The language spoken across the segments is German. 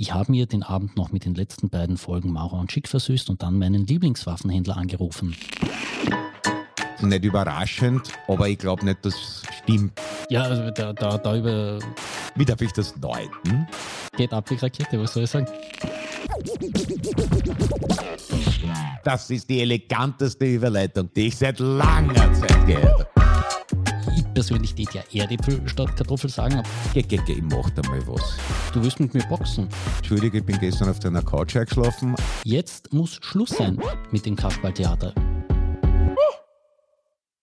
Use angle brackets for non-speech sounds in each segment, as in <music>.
Ich habe mir den Abend noch mit den letzten beiden Folgen Maurer und Schick versüßt und dann meinen Lieblingswaffenhändler angerufen. Nicht überraschend, aber ich glaube nicht, dass es stimmt. Ja, also da, da, da über. Wie darf ich das deuten? Geht ab wie Rakete, was soll ich sagen? Das ist die eleganteste Überleitung, die ich seit langer Zeit gehört habe. Ich persönlich tät ja Erdäpfel statt Kartoffel sagen. Geh, geh, geh, ich mach da mal was. Du willst mit mir boxen. Entschuldige, ich bin gestern auf deiner Couch eingeschlafen. Jetzt muss Schluss sein mit dem Kasperltheater.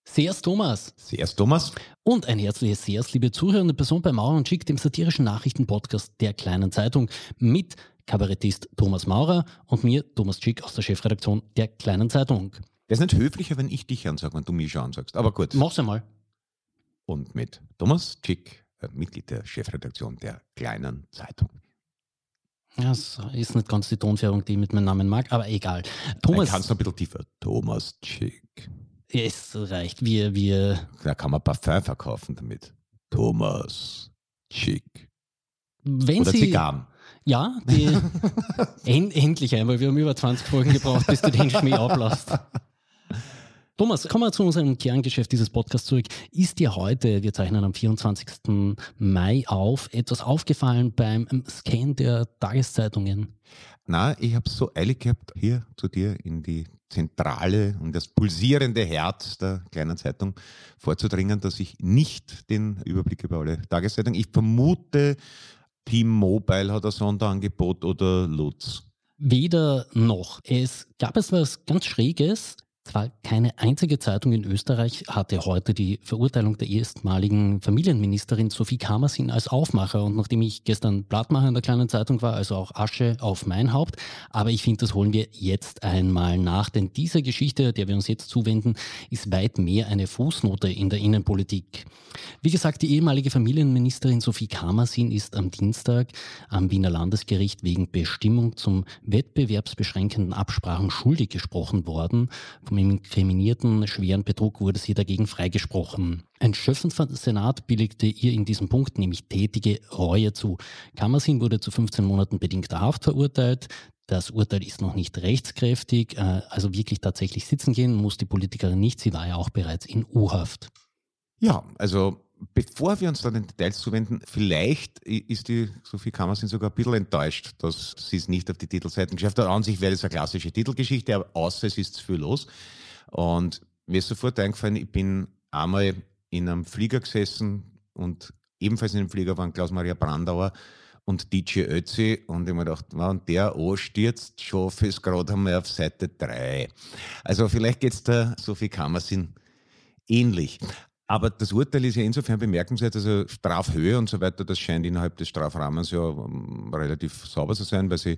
Sehr's Thomas. Sehr's Thomas. Und ein herzliches Sehr's, liebe zuhörende Person bei Maurer und Schick, dem satirischen Nachrichtenpodcast der Kleinen Zeitung mit Kabarettist Thomas Maurer und mir, Thomas Schick aus der Chefredaktion der Kleinen Zeitung. Wäre es nicht höflicher, wenn ich dich ansage, wenn du mich schon ansagst. Aber gut. Mach's einmal. Und mit Thomas Schick, äh, Mitglied der Chefredaktion der Kleinen Zeitung. Das ist nicht ganz die Tonfährung, die ich mit meinem Namen mag, aber egal. Thomas. Kannst du ein bisschen tiefer? Thomas Schick. Es reicht. Wir, wir. Da kann man Parfum verkaufen damit. Thomas Schick. Wenn Oder Sie, Zigarren. Ja, die, <laughs> en, endlich einmal. Wir haben über 20 Folgen gebraucht, bis du den Schmäh ablässt. Thomas, kommen wir zu unserem Kerngeschäft dieses Podcasts zurück. Ist dir heute, wir zeichnen am 24. Mai auf, etwas aufgefallen beim Scan der Tageszeitungen? Na, ich habe so eilig gehabt, hier zu dir in die Zentrale und das pulsierende Herz der kleinen Zeitung vorzudringen, dass ich nicht den Überblick über alle Tageszeitungen. Ich vermute, T-Mobile hat ein Sonderangebot oder Lutz. Weder noch. Es gab etwas ganz Schräges. Zwar keine einzige Zeitung in Österreich hatte heute die Verurteilung der erstmaligen Familienministerin Sophie Kamersin als Aufmacher und nachdem ich gestern Blattmacher in der kleinen Zeitung war, also auch Asche auf mein Haupt, aber ich finde, das holen wir jetzt einmal nach, denn diese Geschichte, der wir uns jetzt zuwenden, ist weit mehr eine Fußnote in der Innenpolitik. Wie gesagt, die ehemalige Familienministerin Sophie Kamersin ist am Dienstag am Wiener Landesgericht wegen Bestimmung zum wettbewerbsbeschränkenden Absprachen schuldig gesprochen worden. Vom inkriminierten schweren Betrug wurde sie dagegen freigesprochen. Ein Schöffensenat billigte ihr in diesem Punkt nämlich tätige Reue zu. Kamersin wurde zu 15 Monaten bedingter Haft verurteilt. Das Urteil ist noch nicht rechtskräftig, äh, also wirklich tatsächlich sitzen gehen muss die Politikerin nicht. Sie war ja auch bereits in U-Haft. Ja, also bevor wir uns dann den Details zuwenden, vielleicht ist die Sophie Kammersin sogar ein bisschen enttäuscht, dass sie es nicht auf die Titelseiten geschafft hat. An sich wäre das eine klassische Titelgeschichte, aber außer es ist zu viel los. Und mir ist sofort eingefallen, ich bin einmal in einem Flieger gesessen und ebenfalls in dem Flieger waren Klaus-Maria Brandauer und DJ Ötzi und ich mir gedacht, wenn der anstürzt, schaffe ich es gerade einmal auf Seite 3. Also vielleicht geht es der Sophie Kammersin ähnlich. Aber das Urteil ist ja insofern bemerkenswert, also Strafhöhe und so weiter, das scheint innerhalb des Strafrahmens ja um, relativ sauber zu sein, weil sie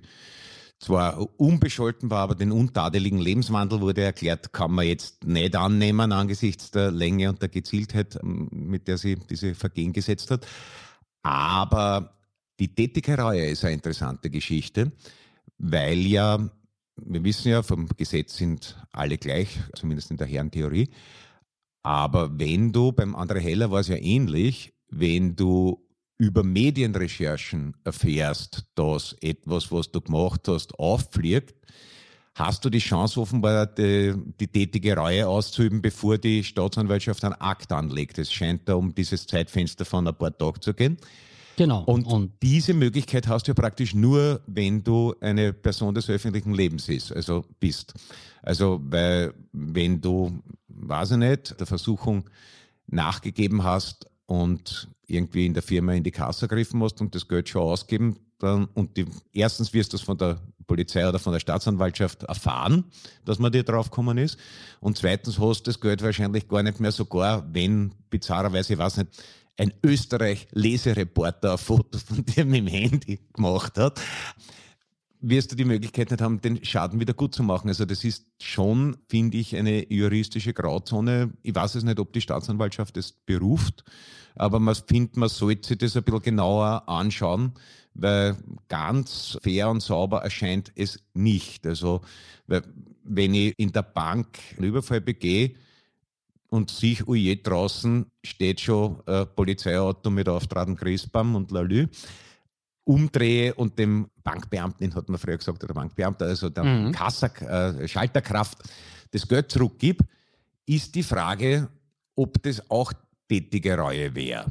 zwar unbescholten war, aber den untadeligen Lebenswandel wurde erklärt, kann man jetzt nicht annehmen angesichts der Länge und der Gezieltheit, mit der sie diese Vergehen gesetzt hat. Aber die tätige Reue ist eine interessante Geschichte, weil ja, wir wissen ja, vom Gesetz sind alle gleich, zumindest in der Herrentheorie. Aber wenn du, beim André Heller war es ja ähnlich, wenn du über Medienrecherchen erfährst, dass etwas, was du gemacht hast, auffliegt, hast du die Chance offenbar, die, die tätige Reue auszuüben, bevor die Staatsanwaltschaft einen Akt anlegt. Es scheint da um dieses Zeitfenster von ein paar Tagen zu gehen. Genau. Und, und, diese Möglichkeit hast du ja praktisch nur, wenn du eine Person des öffentlichen Lebens ist, also bist. Also, weil wenn du, weiß ich nicht, der Versuchung nachgegeben hast und irgendwie in der Firma in die Kasse griffen musst und das Geld schon ausgeben, dann, und die, erstens wirst du es von der Polizei oder von der Staatsanwaltschaft erfahren, dass man dir drauf gekommen ist. Und zweitens hast du das Geld wahrscheinlich gar nicht mehr sogar, wenn bizarrerweise, ich weiß nicht, ein Österreich-Lesereporter ein Foto von dir mit dem Handy gemacht hat, wirst du die Möglichkeit nicht haben, den Schaden wieder gut zu machen. Also das ist schon, finde ich, eine juristische Grauzone. Ich weiß es nicht, ob die Staatsanwaltschaft es beruft, aber man findet, man sollte sich das ein bisschen genauer anschauen, weil ganz fair und sauber erscheint es nicht. Also wenn ich in der Bank einen Überfall begehe, und sich, uje, draußen steht schon ein Polizeiauto mit Auftraten Christbaum und Lalü. umdrehe und dem Bankbeamten, hat man früher gesagt, oder Bankbeamter, also der mhm. Kassak, äh, Schalterkraft, das Geld zurückgibt, ist die Frage, ob das auch tätige Reue wäre.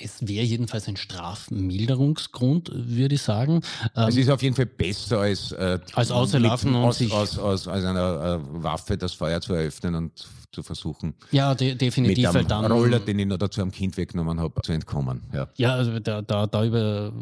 Es wäre jedenfalls ein Strafmilderungsgrund, würde ich sagen. Es ist auf jeden Fall besser als, äh, als auslaufen und aus, aus, aus, aus einer äh, Waffe das Feuer zu eröffnen und zu versuchen. Ja, de definitiv. Mit einem dann, Roller, den ich noch dazu am Kind weggenommen habe, zu entkommen. Ja, ja also da, da, da über,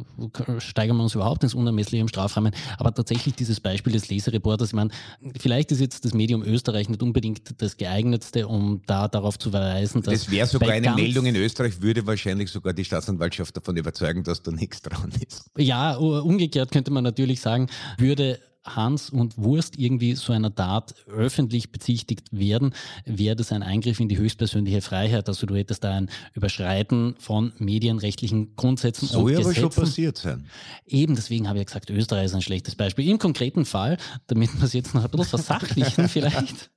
steigern wir uns überhaupt ins Unermessliche im Strafrahmen. Aber tatsächlich dieses Beispiel des Lesereporters, ich meine, vielleicht ist jetzt das Medium Österreich nicht unbedingt das geeignetste, um da darauf zu verweisen, dass. Das wäre sogar eine Meldung in Österreich, würde wahrscheinlich sogar die Staatsanwaltschaft davon überzeugen, dass da nichts dran ist. Ja, umgekehrt könnte man natürlich sagen, würde Hans und Wurst irgendwie so einer Tat öffentlich bezichtigt werden, wäre das ein Eingriff in die höchstpersönliche Freiheit. Also du hättest da ein Überschreiten von medienrechtlichen Grundsätzen so und Gesetzen. Aber schon passiert sein. Eben, deswegen habe ich gesagt, Österreich ist ein schlechtes Beispiel. Im konkreten Fall, damit wir es jetzt noch ein bisschen versachlichen <laughs> vielleicht,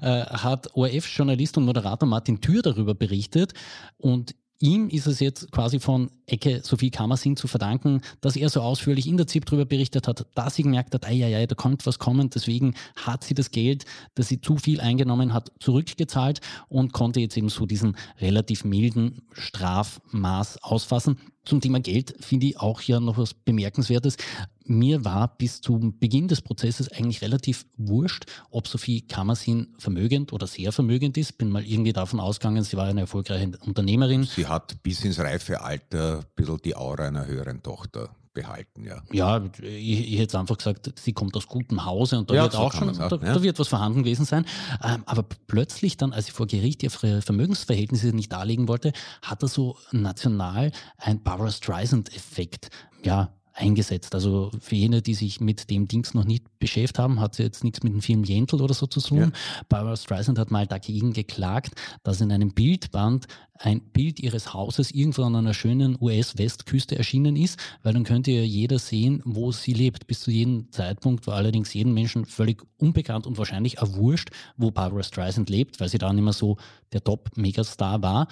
äh, hat ORF-Journalist und Moderator Martin Thür darüber berichtet und ihm ist es jetzt quasi von Ecke Sophie Kammersin zu verdanken, dass er so ausführlich in der ZIP darüber berichtet hat, dass sie gemerkt hat, ja, da kommt was kommen. Deswegen hat sie das Geld, das sie zu viel eingenommen hat, zurückgezahlt und konnte jetzt eben so diesen relativ milden Strafmaß ausfassen. Zum Thema Geld finde ich auch hier noch was Bemerkenswertes. Mir war bis zum Beginn des Prozesses eigentlich relativ wurscht, ob Sophie Kammersin vermögend oder sehr vermögend ist. Bin mal irgendwie davon ausgegangen, sie war eine erfolgreiche Unternehmerin. Sie hat bis ins reife Alter ein bisschen die Aura einer höheren Tochter behalten, ja. Ja, ich, ich hätte einfach gesagt, sie kommt aus gutem Hause und da ja, wird so auch schon, auch, da, ja. da, wird was vorhanden gewesen sein. Ähm, aber plötzlich dann, als sie vor Gericht ihre Vermögensverhältnisse nicht darlegen wollte, hat er so national ein Barbara Streisand-Effekt, ja, eingesetzt. Also für jene, die sich mit dem Dings noch nicht beschäftigt haben, hat sie jetzt nichts mit dem Film Jentl oder so zu tun. Ja. Barbara Streisand hat mal dagegen geklagt, dass in einem Bildband ein Bild ihres Hauses irgendwo an einer schönen US-Westküste erschienen ist, weil dann könnte ja jeder sehen, wo sie lebt. Bis zu jedem Zeitpunkt war allerdings jedem Menschen völlig unbekannt und wahrscheinlich erwurscht, wo Barbara Streisand lebt, weil sie dann immer so der Top-Megastar war.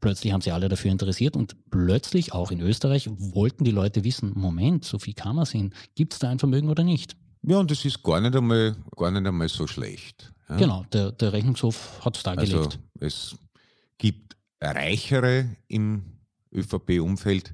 Plötzlich haben sie alle dafür interessiert und plötzlich auch in Österreich wollten die Leute wissen, Moment, so viel kann man sehen, gibt es da ein Vermögen oder nicht? Ja, und das ist gar nicht einmal, gar nicht einmal so schlecht. Ja? Genau, der, der Rechnungshof hat es dargelegt. Also es gibt Reichere im ÖVP-Umfeld,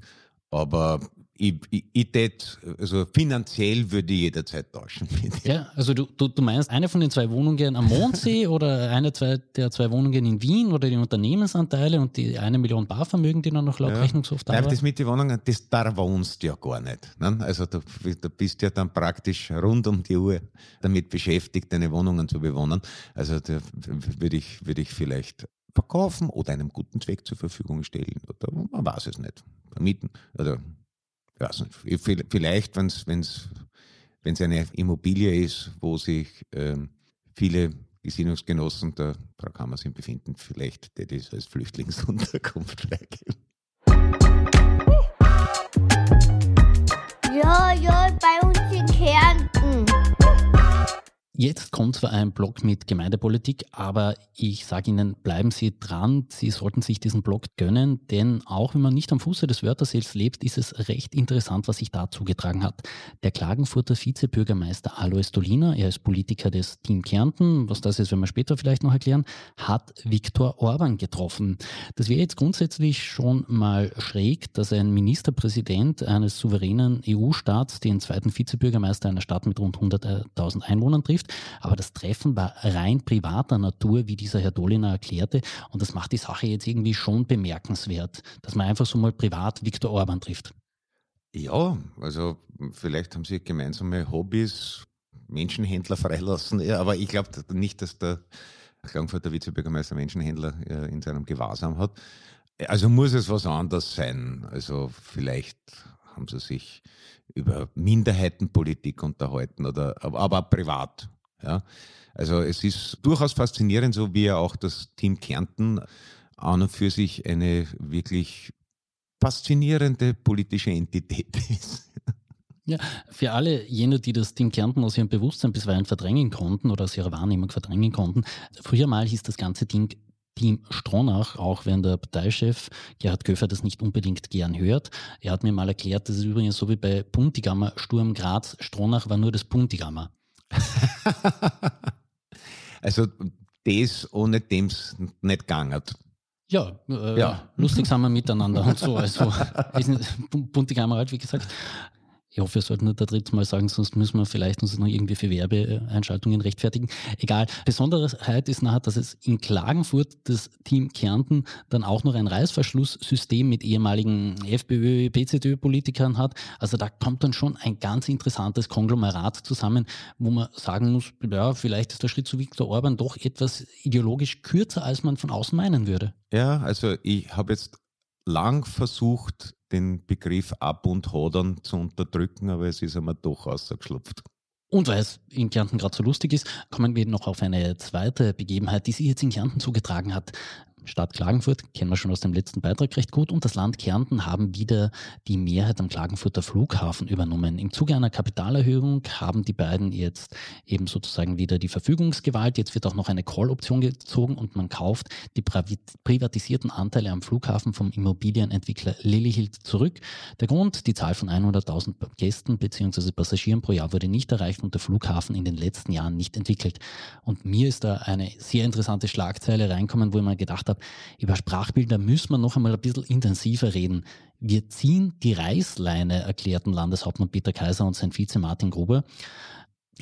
aber ich, ich, ich tät, also finanziell würde ich jederzeit tauschen. Ja, also du, du, du meinst eine von den zwei Wohnungen am Mondsee <laughs> oder eine zwei, der zwei Wohnungen in Wien oder die Unternehmensanteile und die eine Million Barvermögen, die dann noch laut ja. Rechnungshof da Nein, das mit den Wohnungen, das da wohnst du ja gar nicht. Ne? Also du, du bist ja dann praktisch rund um die Uhr damit beschäftigt, deine Wohnungen zu bewohnen. Also da würde ich, würde ich vielleicht verkaufen oder einem guten Zweck zur Verfügung stellen. Oder man weiß es nicht. Vermieten oder weiß nicht, vielleicht, wenn es wenn's, wenn's eine Immobilie ist, wo sich ähm, viele Gesinnungsgenossen der Frau Kammersin befinden, vielleicht der das als Flüchtlingsunterkunft. <laughs> Ja, ja. Jetzt kommt zwar ein Blog mit Gemeindepolitik, aber ich sage Ihnen, bleiben Sie dran. Sie sollten sich diesen Blog gönnen, denn auch wenn man nicht am Fuße des Wörterseels lebt, ist es recht interessant, was sich da zugetragen hat. Der Klagenfurter Vizebürgermeister Alois Dolina, er ist Politiker des Team Kärnten, was das ist, werden wir später vielleicht noch erklären, hat Viktor Orban getroffen. Das wäre jetzt grundsätzlich schon mal schräg, dass ein Ministerpräsident eines souveränen EU-Staats den zweiten Vizebürgermeister einer Stadt mit rund 100.000 Einwohnern trifft trifft. Aber das Treffen war rein privater Natur, wie dieser Herr Doliner erklärte. Und das macht die Sache jetzt irgendwie schon bemerkenswert, dass man einfach so mal privat Viktor Orban trifft. Ja, also vielleicht haben sie gemeinsame Hobbys, Menschenhändler freilassen. Ja, aber ich glaube nicht, dass der Klagenfurter Vizebürgermeister Menschenhändler äh, in seinem Gewahrsam hat. Also muss es was anderes sein. Also vielleicht haben sie sich über Minderheitenpolitik unterhalten, oder, aber, aber privat. Ja. Also es ist durchaus faszinierend, so wie ja auch das Team Kärnten an und für sich eine wirklich faszinierende politische Entität <laughs> ist. Ja, für alle jene, die das Team Kärnten aus ihrem Bewusstsein bisweilen verdrängen konnten oder aus ihrer Wahrnehmung verdrängen konnten, früher mal hieß das ganze Ding Team Stronach, auch wenn der Parteichef Gerhard Köfer das nicht unbedingt gern hört. Er hat mir mal erklärt, das ist übrigens so wie bei Puntigammer Sturm Graz, Stronach war nur das Puntigammer. <laughs> also das, ohne dem es nicht gegangen hat. Ja, äh, ja, lustig sind wir miteinander und so. Also, <laughs> Puntigammer halt, wie gesagt. Ich hoffe, es sollte nur der dritte Mal sagen, sonst müssen wir vielleicht uns noch irgendwie für Werbeeinschaltungen rechtfertigen. Egal. Besonderheit ist nachher, dass es in Klagenfurt das Team Kärnten dann auch noch ein Reißverschlusssystem mit ehemaligen FPÖ, PZÖ-Politikern hat. Also da kommt dann schon ein ganz interessantes Konglomerat zusammen, wo man sagen muss, ja, vielleicht ist der Schritt zu Viktor Orban doch etwas ideologisch kürzer, als man von außen meinen würde. Ja, also ich habe jetzt lang versucht, den Begriff Ab- und Hodern zu unterdrücken, aber es ist einmal doch ausgeschlupft. Und weil es in Kärnten gerade so lustig ist, kommen wir noch auf eine zweite Begebenheit, die sich jetzt in Kärnten zugetragen hat. Stadt Klagenfurt kennen wir schon aus dem letzten Beitrag recht gut und das Land Kärnten haben wieder die Mehrheit am Klagenfurter Flughafen übernommen. Im Zuge einer Kapitalerhöhung haben die beiden jetzt eben sozusagen wieder die Verfügungsgewalt. Jetzt wird auch noch eine Call-Option gezogen und man kauft die privatisierten Anteile am Flughafen vom Immobilienentwickler Lillyhild zurück. Der Grund, die Zahl von 100.000 Gästen bzw. Passagieren pro Jahr wurde nicht erreicht und der Flughafen in den letzten Jahren nicht entwickelt. Und mir ist da eine sehr interessante Schlagzeile reinkommen, wo ich mir gedacht habe, habe, über Sprachbilder müssen wir noch einmal ein bisschen intensiver reden. Wir ziehen die Reißleine, erklärten Landeshauptmann Peter Kaiser und sein Vize Martin Gruber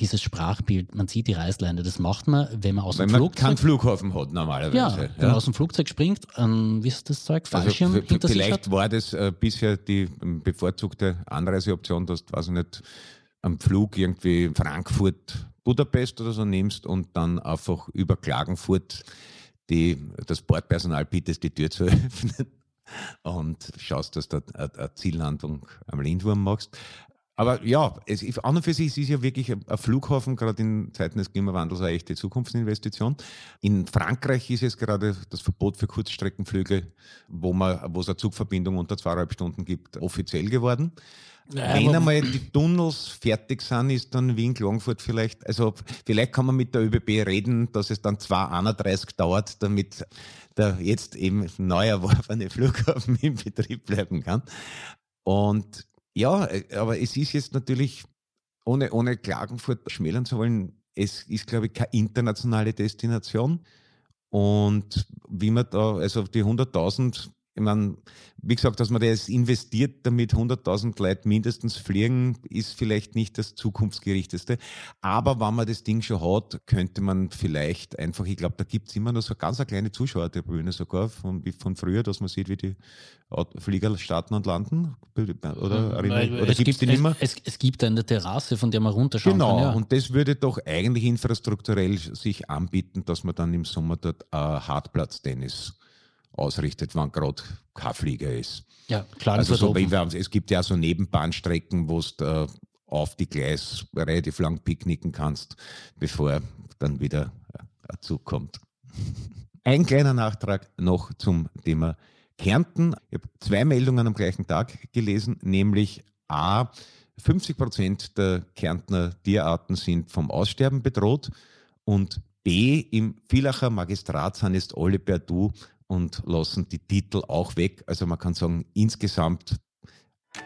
dieses Sprachbild, man sieht die Reißleine, das macht man, wenn man aus wenn dem man Flugzeug... keinen Flughafen hat normalerweise. Ja, wenn ja. man aus dem Flugzeug springt, ähm, wie ist das Zeug, also Fallschirm also, hinter Vielleicht war das äh, bisher die ähm, bevorzugte Anreiseoption, dass du, weiß ich nicht, am Flug irgendwie Frankfurt, Budapest oder so nimmst und dann einfach über Klagenfurt die, das Bordpersonal bittest, die Tür zu <laughs> öffnen und schaust, dass du eine Ziellandung am Lindwurm machst. Aber ja, es, an und für sich ist ja wirklich ein Flughafen, gerade in Zeiten des Klimawandels, eine echte Zukunftsinvestition. In Frankreich ist es gerade das Verbot für Kurzstreckenflüge, wo, man, wo es eine Zugverbindung unter zweieinhalb Stunden gibt, offiziell geworden. Ja, Wenn einmal die Tunnels fertig sind, ist dann Wien-Klagenfurt vielleicht, also vielleicht kann man mit der ÖBB reden, dass es dann 2,31 dauert, damit der jetzt eben neu erworbene Flughafen <laughs> in Betrieb bleiben kann. Und ja, aber es ist jetzt natürlich, ohne, ohne Klagenfurt schmälern zu wollen, es ist, glaube ich, keine internationale Destination. Und wie man da, also die 100.000 ich meine, wie gesagt, dass man das investiert, damit 100.000 Leute mindestens fliegen, ist vielleicht nicht das zukunftsgerichteste. Aber wenn man das Ding schon hat, könnte man vielleicht einfach, ich glaube, da gibt es immer noch so ganz eine kleine Zuschauertribüne sogar von, wie von früher, dass man sieht, wie die Flieger starten und landen. Oder, oder es, gibt, es, es, es, gibt eine Terrasse, von der man runterschauen genau, kann. Genau, ja. und das würde doch eigentlich infrastrukturell sich anbieten, dass man dann im Sommer dort äh, Hartplatz-Tennis ausrichtet, wann gerade kein Flieger ist. Ja, klar. Also so, es gibt ja so Nebenbahnstrecken, wo du äh, auf die Gleis relativ lang picknicken kannst, bevor dann wieder ein Zug kommt. <laughs> Ein kleiner Nachtrag noch zum Thema Kärnten. Ich habe zwei Meldungen am gleichen Tag gelesen, nämlich A, 50 Prozent der Kärntner Tierarten sind vom Aussterben bedroht und B, im Villacher Magistrat sind jetzt alle per Du und lassen die Titel auch weg. Also man kann sagen, insgesamt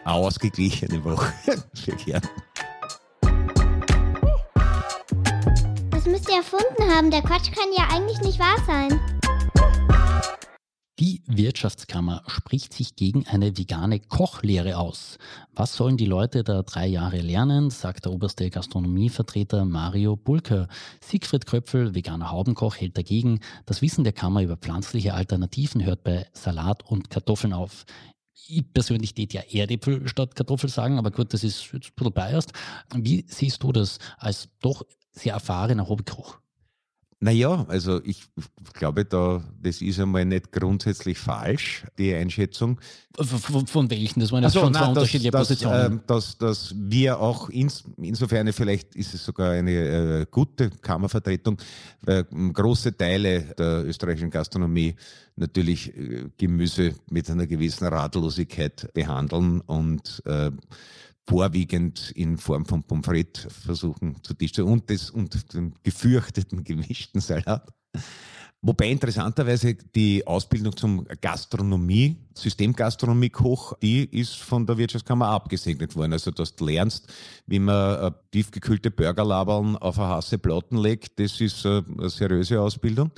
ausgeglichene Woche <laughs> für Kärnten. Das müsst ihr erfunden haben. Der Quatsch kann ja eigentlich nicht wahr sein. Die Wirtschaftskammer spricht sich gegen eine vegane Kochlehre aus. Was sollen die Leute da drei Jahre lernen, sagt der oberste Gastronomievertreter Mario Bulker. Siegfried Kröpfel, veganer Haubenkoch, hält dagegen. Das Wissen der Kammer über pflanzliche Alternativen hört bei Salat und Kartoffeln auf. Ich persönlich tät ja Erdäpfel statt Kartoffel sagen, aber gut, das ist jetzt ein bisschen biased. Wie siehst du das als doch sehr erfahrener Hobbykoch? Naja, also ich glaube, da, das ist einmal nicht grundsätzlich falsch, die Einschätzung. Von, von welchen? Das waren jetzt also, schon nein, zwei unterschiedliche dass, Positionen. Äh, dass, dass wir auch ins, insofern, vielleicht ist es sogar eine äh, gute Kammervertretung, weil große Teile der österreichischen Gastronomie natürlich äh, Gemüse mit einer gewissen Ratlosigkeit behandeln und äh, vorwiegend in Form von Pommes frites versuchen zu tischen und, das, und den gefürchteten gemischten Salat. Wobei interessanterweise die Ausbildung zum Gastronomie, Systemgastronomie-Koch, die ist von der Wirtschaftskammer abgesegnet worden. Also, dass du lernst, wie man tiefgekühlte Burgerlabeln auf eine heiße Platten legt, das ist eine seriöse Ausbildung.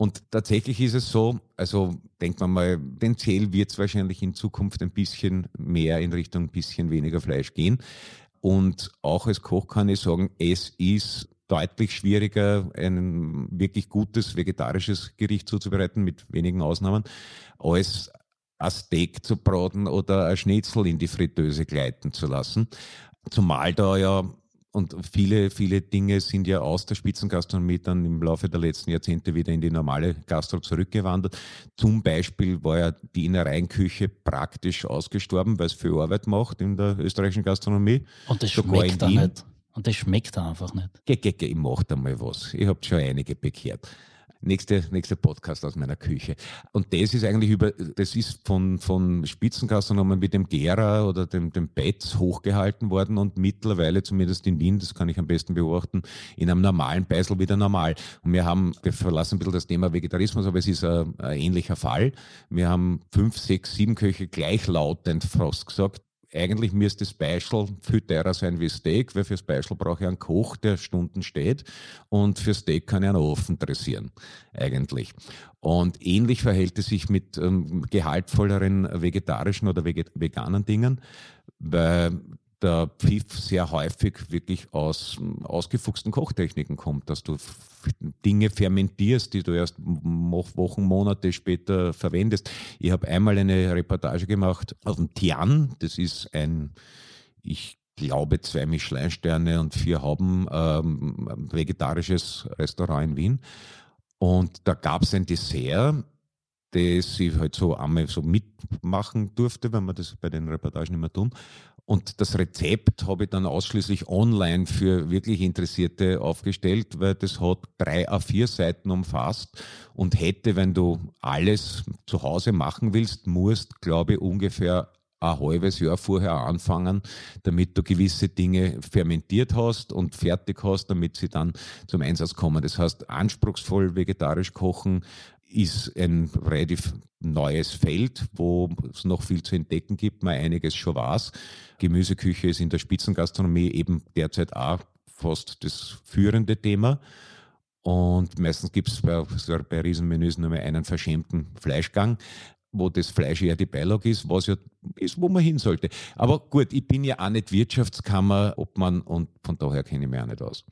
Und tatsächlich ist es so, also denkt man mal, tendenziell wird es wahrscheinlich in Zukunft ein bisschen mehr in Richtung ein bisschen weniger Fleisch gehen. Und auch als Koch kann ich sagen, es ist deutlich schwieriger, ein wirklich gutes vegetarisches Gericht zuzubereiten, mit wenigen Ausnahmen, als ein Steak zu braten oder ein Schnitzel in die Fritteuse gleiten zu lassen. Zumal da ja und viele, viele Dinge sind ja aus der Spitzengastronomie dann im Laufe der letzten Jahrzehnte wieder in die normale Gastro zurückgewandert. Zum Beispiel war ja die Innereienküche praktisch ausgestorben, weil es viel Arbeit macht in der österreichischen Gastronomie. Und das schmeckt dann nicht. Und das schmeckt einfach nicht. Geh, geh, geh, ich mach da mal was. Ich habe schon einige bekehrt. Nächste, nächste Podcast aus meiner Küche. Und das ist eigentlich über, das ist von, von Spitzengastronomen wie dem Gera oder dem, dem Betz hochgehalten worden und mittlerweile, zumindest in Wien, das kann ich am besten beobachten, in einem normalen Beisel wieder normal. Und wir haben, wir verlassen ein bisschen das Thema Vegetarismus, aber es ist ein, ein ähnlicher Fall. Wir haben fünf, sechs, sieben Köche gleichlautend fast gesagt, eigentlich müsste Speichel viel teurer sein wie Steak, weil für Speichel brauche ich einen Koch, der Stunden steht und für Steak kann ich einen Ofen dressieren, eigentlich. Und ähnlich verhält es sich mit ähm, gehaltvolleren vegetarischen oder veganen Dingen, weil der Pfiff sehr häufig wirklich aus ausgefuchsten Kochtechniken kommt, dass du Dinge fermentierst, die du erst Wochen, Monate später verwendest. Ich habe einmal eine Reportage gemacht auf dem Tian, das ist ein, ich glaube, zwei Michelin-Sterne und vier Hauben ähm, vegetarisches Restaurant in Wien. Und da gab es ein Dessert, das ich halt so einmal so mitmachen durfte, wenn wir das bei den Reportagen immer tun. Und das Rezept habe ich dann ausschließlich online für wirklich Interessierte aufgestellt, weil das hat drei A4 Seiten umfasst und hätte, wenn du alles zu Hause machen willst, musst, glaube ich, ungefähr ein halbes Jahr vorher anfangen, damit du gewisse Dinge fermentiert hast und fertig hast, damit sie dann zum Einsatz kommen. Das heißt, anspruchsvoll vegetarisch kochen ist ein relativ neues Feld, wo es noch viel zu entdecken gibt, man einiges schon weiß. Gemüseküche ist in der Spitzengastronomie eben derzeit auch fast das führende Thema. Und meistens gibt es bei, bei Riesenmenüs nur mehr einen verschämten Fleischgang, wo das Fleisch eher die Beilage ist, was ja ist, wo man hin sollte. Aber gut, ich bin ja auch nicht Wirtschaftskammer, ob man, und von daher kenne ich mich auch nicht aus.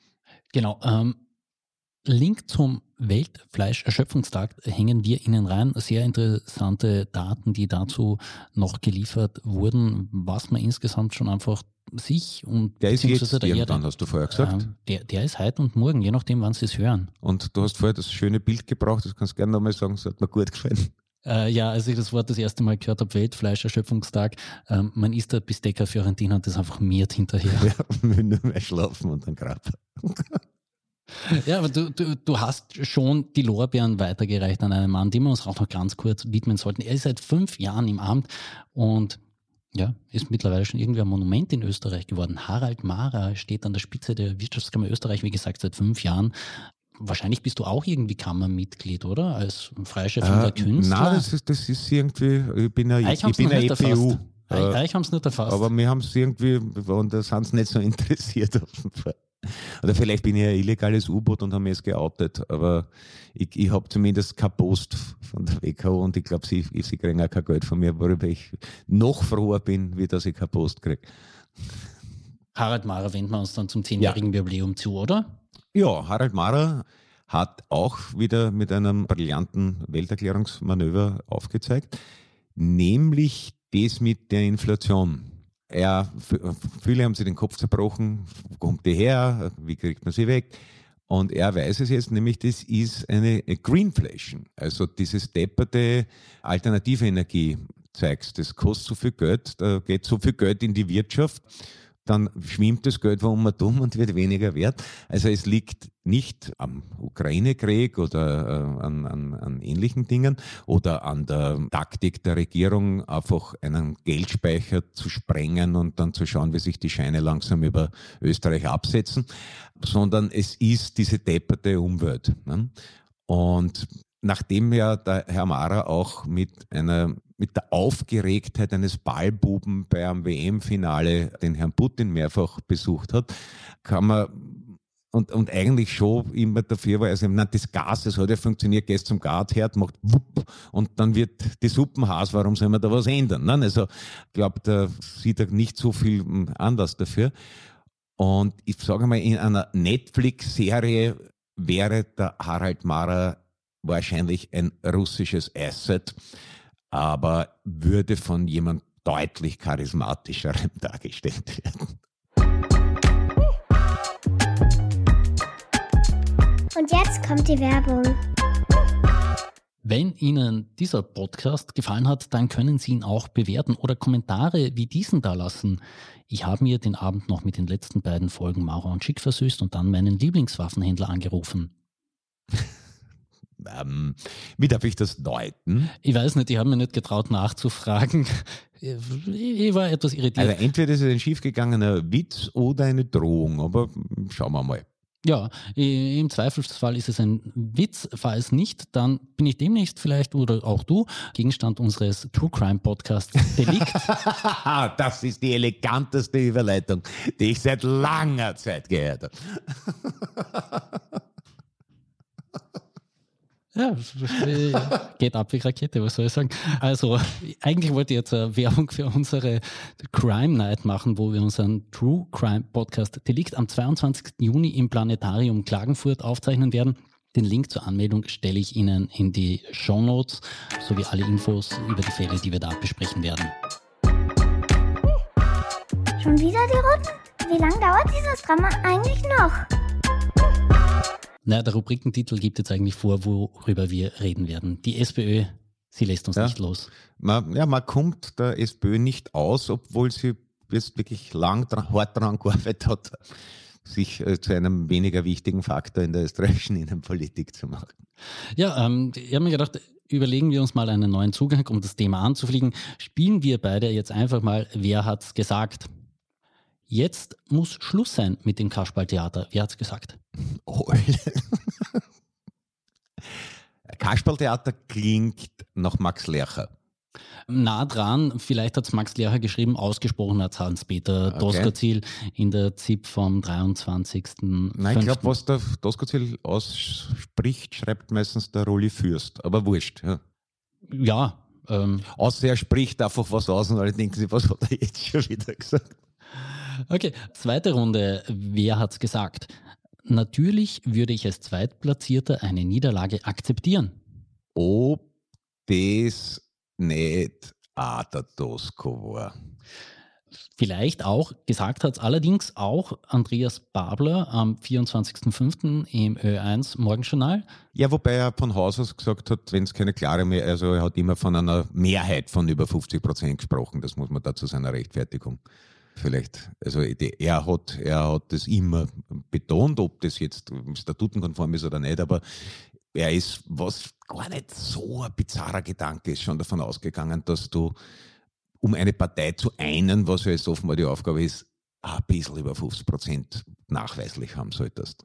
Genau. Ähm, Link zum Weltfleischerschöpfungstag hängen wir Ihnen rein. Sehr interessante Daten, die dazu noch geliefert wurden, was man insgesamt schon einfach sich und der ist jetzt der irgendwann, Erde, hast du vorher gesagt. Ähm, der, der ist heute und morgen, je nachdem, wann Sie es hören. Und du hast vorher das schöne Bild gebraucht, das kannst du gerne nochmal sagen, das hat mir gut gefallen. Äh, ja, als ich das Wort das erste Mal gehört habe, Weltfleischerschöpfungstag, ähm, man isst der Bistecca Fiorentina und das einfach miert hinterher. <laughs> Ja, wir nur mehr schlafen und dann grab. Ja, aber du, du, du hast schon die Lorbeeren weitergereicht an einen Mann, dem wir uns auch noch ganz kurz widmen sollten. Er ist seit fünf Jahren im Amt und ja, ist mittlerweile schon irgendwie ein Monument in Österreich geworden. Harald Mara steht an der Spitze der Wirtschaftskammer Österreich, wie gesagt, seit fünf Jahren. Wahrscheinlich bist du auch irgendwie Kammermitglied, oder? Als freischaffender äh, Künstler? Nein, das ist, das ist irgendwie, ich bin ja, ich bin ja EPU. Euch haben es nicht erfasst. Aber wir haben es irgendwie, und da sind sie nicht so <laughs> interessiert. Oder vielleicht bin ich ein illegales U-Boot und habe mich jetzt geoutet, aber ich, ich habe zumindest keine Post von der WKO und ich glaube, sie, sie kriegen auch kein Geld von mir, worüber ich noch froher bin, wie dass ich keine Post kriege. Harald Mara wenden wir uns dann zum zehnjährigen ja. Jubiläum zu, oder? Ja, Harald Mara hat auch wieder mit einem brillanten Welterklärungsmanöver aufgezeigt, nämlich das mit der Inflation. Ja, viele haben sich den Kopf zerbrochen, wo kommt die her, wie kriegt man sie weg? Und er weiß es jetzt, nämlich das ist eine Greenflation, also dieses depperte alternative Energie zeigst. Das kostet so viel Geld, da geht so viel Geld in die Wirtschaft dann schwimmt das Geld wo man dumm und wird weniger wert. Also es liegt nicht am Ukraine-Krieg oder äh, an, an, an ähnlichen Dingen oder an der Taktik der Regierung, einfach einen Geldspeicher zu sprengen und dann zu schauen, wie sich die Scheine langsam über Österreich absetzen, sondern es ist diese depperte Umwelt. Ne? Und nachdem ja der Herr Mara auch mit einer mit der Aufgeregtheit eines Ballbuben bei einem WM-Finale den Herrn Putin mehrfach besucht hat, kann man und, und eigentlich schon immer dafür war, also nein, das Gas, das hat ja funktioniert, gehst zum Gartherd, macht wupp und dann wird die Suppen heiß, warum soll man da was ändern? Nein? Also ich glaube, da sieht er nicht so viel anders dafür. Und ich sage mal, in einer Netflix-Serie wäre der Harald Mara wahrscheinlich ein russisches Asset, aber würde von jemand deutlich charismatischerem <laughs> dargestellt werden. Und jetzt kommt die Werbung. Wenn Ihnen dieser Podcast gefallen hat, dann können Sie ihn auch bewerten oder Kommentare wie diesen da lassen. Ich habe mir den Abend noch mit den letzten beiden Folgen Maurer und Schick versüßt und dann meinen Lieblingswaffenhändler angerufen. <laughs> ähm, wie darf ich das deuten? Ich weiß nicht, ich habe mir nicht getraut nachzufragen. Ich war etwas irritiert. Also entweder ist es ein schiefgegangener Witz oder eine Drohung, aber schauen wir mal. Ja, im Zweifelsfall ist es ein Witz. Falls nicht, dann bin ich demnächst vielleicht oder auch du Gegenstand unseres True Crime Podcasts Delikt. <laughs> das ist die eleganteste Überleitung, die ich seit langer Zeit gehört habe. <laughs> Ja, geht ab wie Rakete, was soll ich sagen? Also, eigentlich wollte ich jetzt eine Werbung für unsere Crime Night machen, wo wir unseren True Crime Podcast Delikt am 22. Juni im Planetarium Klagenfurt aufzeichnen werden. Den Link zur Anmeldung stelle ich Ihnen in die Show Notes sowie alle Infos über die Fälle, die wir da besprechen werden. Schon wieder die Roten? Wie lange dauert dieses Drama eigentlich noch? Na, der Rubrikentitel gibt jetzt eigentlich vor, worüber wir reden werden. Die SPÖ, sie lässt uns ja. nicht los. Man, ja, man kommt der SPÖ nicht aus, obwohl sie jetzt wirklich lang dran, hart daran gearbeitet hat, sich äh, zu einem weniger wichtigen Faktor in der österreichischen Innenpolitik zu machen. Ja, ähm, ich habe mir gedacht, überlegen wir uns mal einen neuen Zugang, um das Thema anzufliegen. Spielen wir beide jetzt einfach mal, wer hat's gesagt? Jetzt muss Schluss sein mit dem Kasperltheater. Wer hat's gesagt? Oh. Kasperltheater klingt nach Max Lercher. Nah dran, vielleicht hat es Max Lercher geschrieben, ausgesprochen hat Hans-Peter okay. Doskozil in der ZIP vom 23. Nein, ich glaube, was der Doskozil ausspricht, schreibt meistens der Rolli Fürst, aber wurscht. Ja. ja ähm, Außer er spricht einfach was aus und alle denken sich, was hat er jetzt schon wieder gesagt? Okay, zweite Runde. Wer hat's gesagt? Natürlich würde ich als Zweitplatzierter eine Niederlage akzeptieren. Ob das nicht auch der Tosco war. Vielleicht auch, gesagt hat es allerdings auch Andreas Babler am 24.05. im Ö1 Morgenjournal. Ja, wobei er von Haus aus gesagt hat, wenn es keine klare mehr, also er hat immer von einer Mehrheit von über 50 Prozent gesprochen, das muss man da zu seiner Rechtfertigung vielleicht, also er hat, er hat das immer betont, ob das jetzt statutenkonform ist oder nicht, aber er ist, was gar nicht so ein bizarrer Gedanke ist, schon davon ausgegangen, dass du, um eine Partei zu einen, was ja jetzt offenbar die Aufgabe ist, ein bisschen über 50 Prozent nachweislich haben solltest.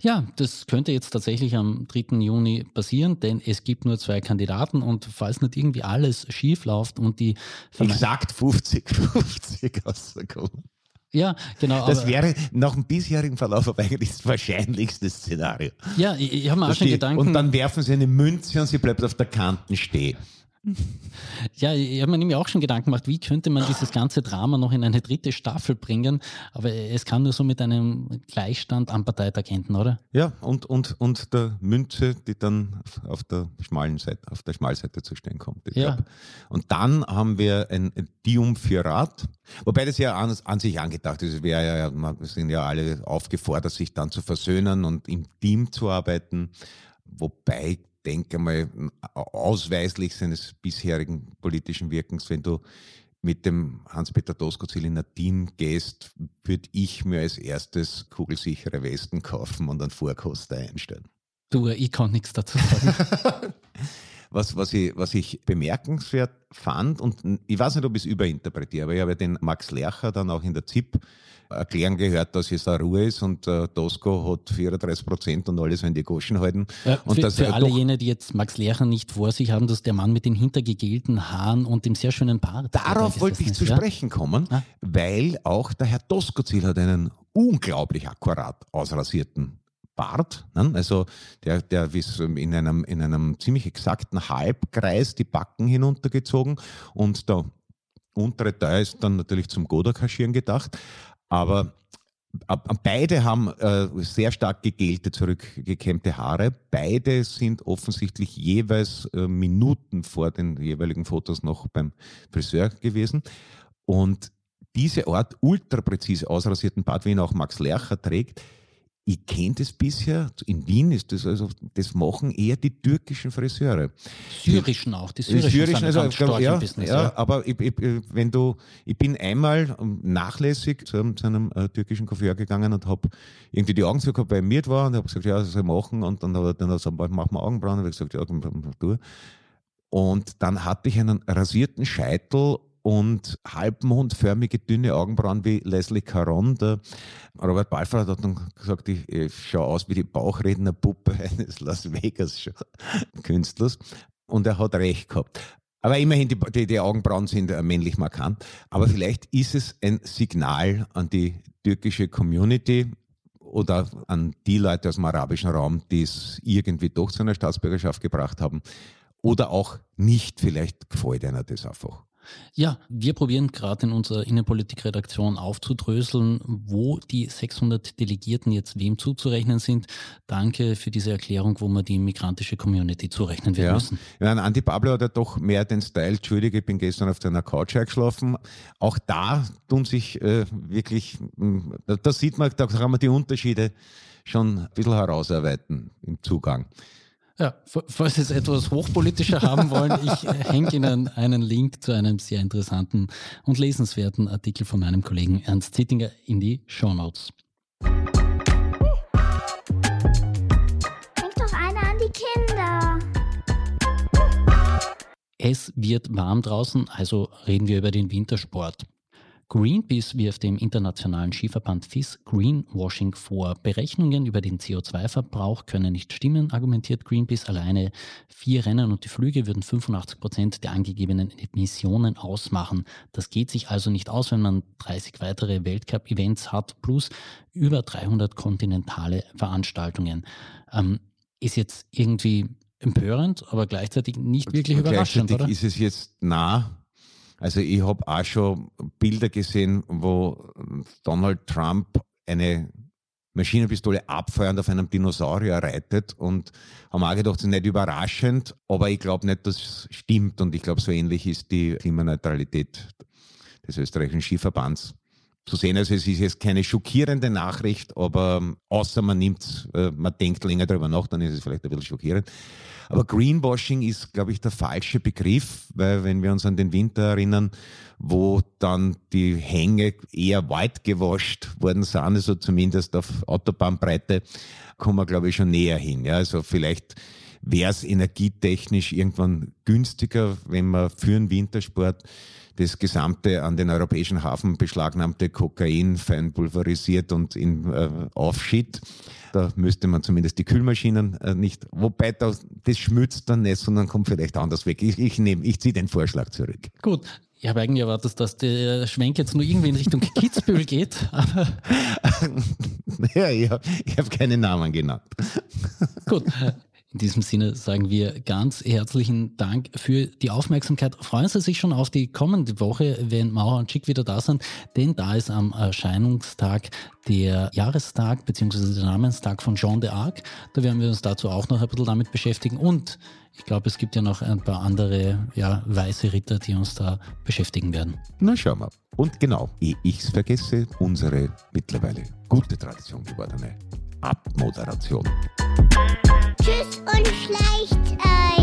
Ja, das könnte jetzt tatsächlich am 3. Juni passieren, denn es gibt nur zwei Kandidaten und falls nicht irgendwie alles schief läuft und die... Exakt 50-50 rauskommen. Ja, genau. Das wäre nach dem bisherigen Verlauf aber eigentlich das wahrscheinlichste Szenario. Ja, ich, ich habe mir auch schon Gedanken. Und dann werfen sie eine Münze und sie bleibt auf der Kante stehen. Ja, ich habe mir nämlich auch schon Gedanken gemacht, wie könnte man dieses ganze Drama noch in eine dritte Staffel bringen, aber es kann nur so mit einem Gleichstand am Parteitag enden, oder? Ja, und, und, und der Münze, die dann auf der schmalen Seite, auf der Schmalseite zu stehen kommt. ja. Glaub. Und dann haben wir ein Diumphirat, wobei das ja an, an sich angedacht ist. Wir, ja, wir sind ja alle aufgefordert, sich dann zu versöhnen und im Team zu arbeiten, wobei denke mal, ausweislich seines bisherigen politischen Wirkens, wenn du mit dem Hans-Peter Doskozil in ein Team gehst, würde ich mir als erstes kugelsichere Westen kaufen und einen Vorkoster einstellen. Du, ich kann nichts dazu sagen. <laughs> was, was, ich, was ich bemerkenswert fand, und ich weiß nicht, ob ich es überinterpretiere, aber ich habe den Max Lercher dann auch in der ZIP erklären gehört, dass es da Ruhe ist und äh, Tosco hat 34 Prozent und alles in die Goschen halten. Ja, und für, das, für alle doch- jene, die jetzt Max Lercher nicht vor sich haben, dass der Mann mit den hintergegelten Haaren und dem sehr schönen Bart. Darauf wollte ich nicht, zu ja? sprechen kommen, Ah. weil auch der Herr Doskozil hat einen unglaublich akkurat ausrasierten Bart. Ne? Also der, der ist in einem, in einem ziemlich exakten Halbkreis die Backen hinuntergezogen und der untere Teil ist dann natürlich zum Goda-Kaschieren gedacht. Aber ab- beide haben äh, sehr stark gegelte, zurückgekämmte Haare. Beide sind offensichtlich jeweils äh, Minuten vor den jeweiligen Fotos noch beim Friseur gewesen. Und diese Art ultrapräzise ausrasierten Bart, wie ihn auch Max Lercher trägt, ich kenne das bisher, in Wien ist das also, das machen eher die türkischen Friseure. Syrischen auch. Die Die syrischen, Syrischen, sind also, ganz stark ja, im Business. ja, Ja. aber ich, ich, wenn du, ich bin einmal ähm, nachlässig zu einem, zu einem äh, türkischen Coiffeur gegangen und habe irgendwie die Augen so gehabt, weil ich miert war und habe gesagt, ja, das soll ich machen und dann hat er dann gesagt, mach mal Augenbrauen und ich gesagt, ja, du. Und dann hatte ich einen rasierten Scheitel und halbmondförmige, dünne Augenbrauen wie Leslie Caron. Der Robert Balfour hat dann gesagt, ich, ich schaue aus wie die Bauchrednerpuppe <laughs> eines Las Vegas-Künstlers. Und er hat recht gehabt. Aber immerhin, die, die, die Augenbrauen sind äh, männlich markant. Aber vielleicht ist es ein Signal an die türkische Community oder an die Leute aus dem arabischen Raum, die es irgendwie doch zu einer Staatsbürgerschaft gebracht haben. Oder auch nicht, vielleicht gefällt einer das einfach. Ja, wir probieren gerade in unserer Innenpolitikredaktion aufzudröseln, wo die 600 Delegierten jetzt wem zuzurechnen sind. Danke für diese Erklärung, wo wir die migrantische Community zurechnen werden Ja. müssen. Ja, ein Andi Pablo hat ja doch mehr den Style. Entschuldige, ich bin gestern auf deiner Couch eingeschlafen. Auch da tun sich äh, wirklich, mh, da, da sieht man, da kann man die Unterschiede schon ein bisschen herausarbeiten im Zugang. Ja, falls Sie es etwas hochpolitischer haben wollen, <laughs> ich äh, hänge Ihnen einen Link zu einem sehr interessanten und lesenswerten Artikel von meinem Kollegen Ernst Zittinger in die Show Notes. Denk doch einer an die Kinder. Es wird warm draußen, also reden wir über den Wintersport. Greenpeace wirft dem internationalen Skiverband FIS Greenwashing vor. Berechnungen über den CO2-Verbrauch können nicht stimmen, argumentiert Greenpeace. Alleine vier Rennen und die Flüge würden 85 Prozent der angegebenen Emissionen ausmachen. Das geht sich also nicht aus, wenn man 30 weitere Weltcup-Events hat, plus über 300 kontinentale Veranstaltungen. Ähm, ist jetzt irgendwie empörend, aber gleichzeitig nicht wirklich überraschend, gleichzeitig oder? ist es jetzt nah. Also ich habe auch schon Bilder gesehen, wo Donald Trump eine Maschinenpistole abfeuernd auf einem Dinosaurier reitet und haben auch gedacht, das ist nicht überraschend, aber ich glaube nicht, dass es stimmt und ich glaube, so ähnlich ist die Klimaneutralität des österreichischen Skiverbands zu sehen. Also es ist jetzt keine schockierende Nachricht, aber ähm, außer man nimmt, äh, man denkt länger darüber nach, dann ist es vielleicht ein bisschen schockierend. Aber Greenwashing ist, glaube ich, der falsche Begriff, weil wenn wir uns an den Winter erinnern, wo dann die Hänge eher white gewascht worden sind, also zumindest auf Autobahnbreite, kommen wir, glaube ich, schon näher hin. Ja, also vielleicht wäre es energietechnisch irgendwann günstiger, wenn man für den Wintersport das gesamte an den europäischen Hafen beschlagnahmte Kokain fein pulverisiert und in äh, aufschiebt. Da müsste man zumindest die Kühlmaschinen äh, nicht, wobei da, das schmützt dann nicht, sondern kommt vielleicht anders weg. Ich, ich nehme, ich ziehe den Vorschlag zurück. Gut, ich habe eigentlich erwartet, dass der Schwenk jetzt nur irgendwie in Richtung <laughs> Kitzbühel geht, aber <laughs> ja, ich habe hab keine Namen genannt. gut. In diesem Sinne sagen wir ganz herzlichen Dank für die Aufmerksamkeit. Freuen Sie sich schon auf die kommende Woche, wenn Maurer und Schick wieder da sind, denn da ist am Erscheinungstag der Jahrestag bzw. der Namenstag von Jean d'Arc. Da werden wir uns dazu auch noch ein bisschen damit beschäftigen und ich glaube, es gibt ja noch ein paar andere ja, weiße Ritter, die uns da beschäftigen werden. Na, schauen wir. Und genau, ehe ich's vergesse, unsere mittlerweile gute Tradition gewordene Abmoderation. Und schleicht euch.